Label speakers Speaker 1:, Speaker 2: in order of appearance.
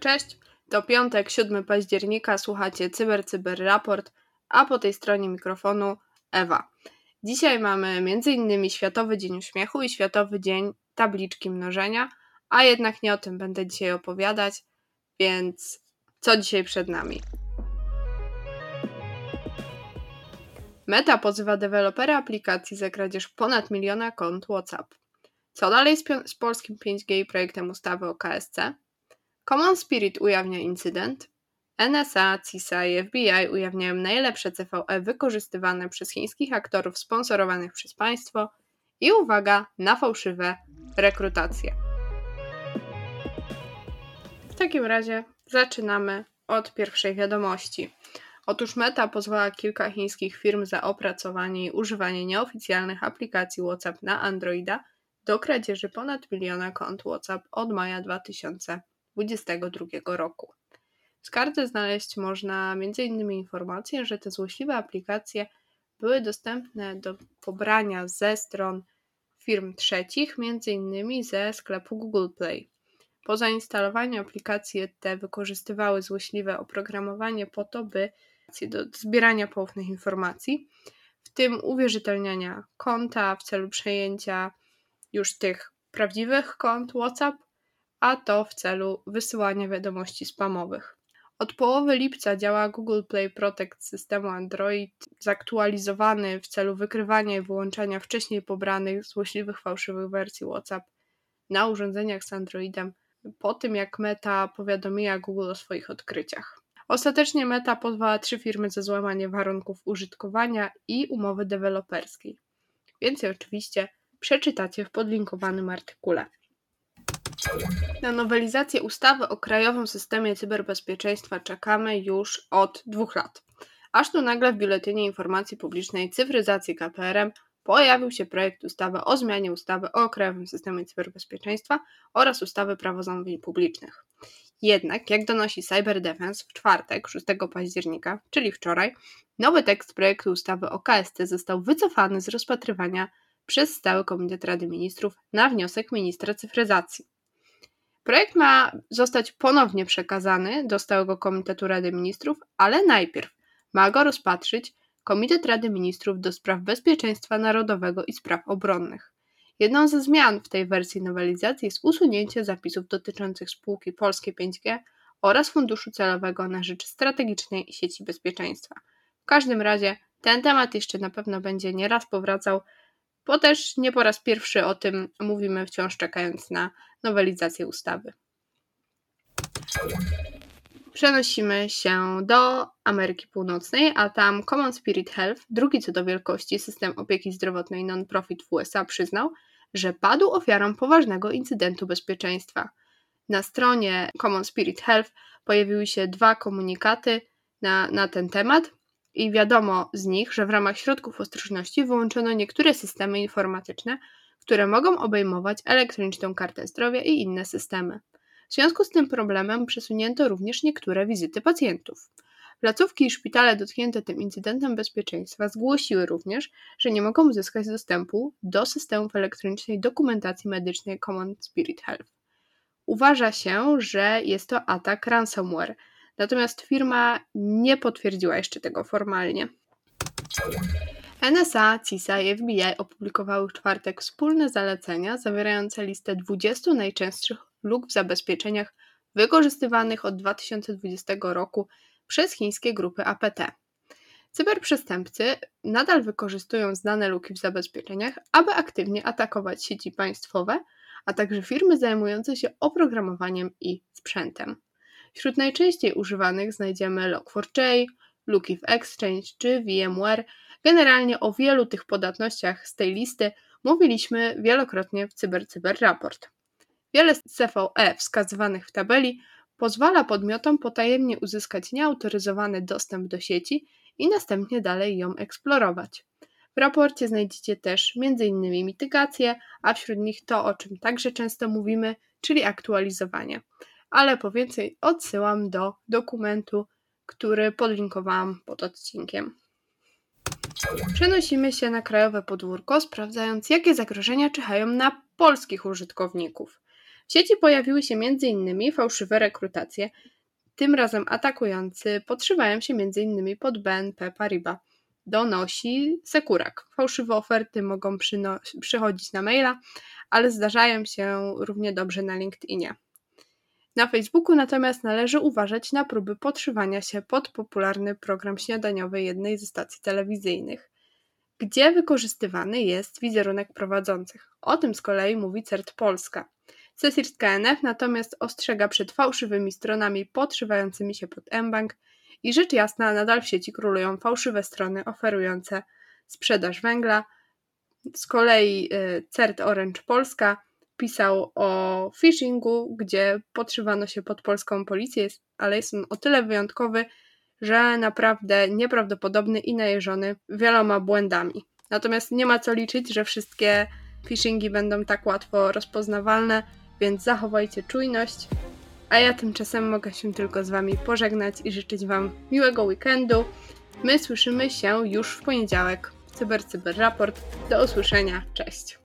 Speaker 1: Cześć, to piątek, 7 października, słuchacie Cyber Cyber Raport, a po tej stronie mikrofonu Ewa. Dzisiaj mamy m.in. Światowy Dzień Uśmiechu i Światowy Dzień Tabliczki Mnożenia, a jednak nie o tym będę dzisiaj opowiadać, więc co dzisiaj przed nami? Meta pozywa dewelopera aplikacji za kradzież ponad miliona kont WhatsApp. Co dalej z, z polskim 5G i projektem ustawy o KSC? Common Spirit ujawnia incydent. NSA, CISA i FBI ujawniają najlepsze CVE wykorzystywane przez chińskich aktorów sponsorowanych przez państwo. I uwaga na fałszywe rekrutacje. W takim razie zaczynamy od pierwszej wiadomości. Otóż Meta pozwala kilka chińskich firm za opracowanie i używanie nieoficjalnych aplikacji WhatsApp na Androida do kradzieży ponad miliona kont WhatsApp od maja 2022 roku. Z karty znaleźć można m.in. informację, że te złośliwe aplikacje były dostępne do pobrania ze stron firm trzecich, m.in. ze sklepu Google Play. Po zainstalowaniu aplikacje te wykorzystywały złośliwe oprogramowanie po to, by do zbierania poufnych informacji, w tym uwierzytelniania konta w celu przejęcia już tych prawdziwych kont WhatsApp, a to w celu wysyłania wiadomości spamowych. Od połowy lipca działa Google Play Protect systemu Android, zaktualizowany w celu wykrywania i wyłączania wcześniej pobranych złośliwych fałszywych wersji WhatsApp na urządzeniach z Androidem po tym, jak Meta powiadomiła Google o swoich odkryciach. Ostatecznie Meta pozwała trzy firmy za złamanie warunków użytkowania i umowy deweloperskiej. Więcej oczywiście przeczytacie w podlinkowanym artykule. Na nowelizację ustawy o krajowym systemie cyberbezpieczeństwa czekamy już od dwóch lat. Aż tu nagle w Biuletynie Informacji Publicznej Cyfryzacji KPRM pojawił się projekt ustawy o zmianie ustawy o krajowym systemie cyberbezpieczeństwa oraz ustawy Prawo zamówień publicznych. Jednak, jak donosi Cyber Defense w czwartek, 6 października, czyli wczoraj, nowy tekst projektu ustawy o KST został wycofany z rozpatrywania przez Stały Komitet Rady Ministrów na wniosek ministra cyfryzacji. Projekt ma zostać ponownie przekazany do Stałego Komitetu Rady Ministrów, ale najpierw ma go rozpatrzyć Komitet Rady Ministrów do spraw bezpieczeństwa narodowego i spraw obronnych. Jedną ze zmian w tej wersji nowelizacji jest usunięcie zapisów dotyczących spółki Polskie 5G oraz Funduszu Celowego na rzecz strategicznej sieci bezpieczeństwa. W każdym razie ten temat jeszcze na pewno będzie nieraz powracał, bo też nie po raz pierwszy o tym mówimy wciąż czekając na nowelizację ustawy. Przenosimy się do Ameryki Północnej, a tam Common Spirit Health, drugi co do wielkości system opieki zdrowotnej non-profit w USA, przyznał, że padł ofiarą poważnego incydentu bezpieczeństwa. Na stronie Common Spirit Health pojawiły się dwa komunikaty na, na ten temat i wiadomo z nich, że w ramach środków ostrożności wyłączono niektóre systemy informatyczne, które mogą obejmować elektroniczną kartę zdrowia i inne systemy. W związku z tym problemem przesunięto również niektóre wizyty pacjentów. Placówki i szpitale dotknięte tym incydentem bezpieczeństwa zgłosiły również, że nie mogą uzyskać dostępu do systemów elektronicznej dokumentacji medycznej Common Spirit Health. Uważa się, że jest to atak ransomware, natomiast firma nie potwierdziła jeszcze tego formalnie. NSA, CISA i FBI opublikowały w czwartek wspólne zalecenia zawierające listę 20 najczęstszych luk w zabezpieczeniach wykorzystywanych od 2020 roku przez chińskie grupy APT. Cyberprzestępcy nadal wykorzystują znane luki w zabezpieczeniach, aby aktywnie atakować sieci państwowe, a także firmy zajmujące się oprogramowaniem i sprzętem. Wśród najczęściej używanych znajdziemy Log4j, luki w Exchange czy VMware. Generalnie o wielu tych podatnościach z tej listy mówiliśmy wielokrotnie w CyberCyber Raport. Wiele z CVE wskazywanych w tabeli pozwala podmiotom potajemnie uzyskać nieautoryzowany dostęp do sieci i następnie dalej ją eksplorować. W raporcie znajdziecie też m.in. mitygacje, a wśród nich to, o czym także często mówimy, czyli aktualizowanie. ale po więcej odsyłam do dokumentu, który podlinkowałam pod odcinkiem. Przenosimy się na krajowe podwórko, sprawdzając, jakie zagrożenia czyhają na polskich użytkowników. W sieci pojawiły się m.in. fałszywe rekrutacje, tym razem atakujący podszywają się m.in. pod BNP Paribas. Donosi Sekurak. Fałszywe oferty mogą przychodzić na maila, ale zdarzają się równie dobrze na LinkedInie. Na Facebooku natomiast należy uważać na próby podszywania się pod popularny program śniadaniowy jednej ze stacji telewizyjnych, gdzie wykorzystywany jest wizerunek prowadzących. O tym z kolei mówi CERT Polska. CSIRT KNF natomiast ostrzega przed fałszywymi stronami podszywającymi się pod mBank i rzecz jasna nadal w sieci królują fałszywe strony oferujące sprzedaż węgla. Z kolei y, CERT Orange Polska pisał o phishingu, gdzie podszywano się pod polską policję, ale jest on o tyle wyjątkowy, że naprawdę nieprawdopodobny i najeżony wieloma błędami. Natomiast nie ma co liczyć, że wszystkie phishingi będą tak łatwo rozpoznawalne, więc zachowajcie czujność. A ja tymczasem mogę się tylko z Wami pożegnać i życzyć Wam miłego weekendu. My słyszymy się już w poniedziałek. Cyber Cyber Raport. Do usłyszenia. Cześć.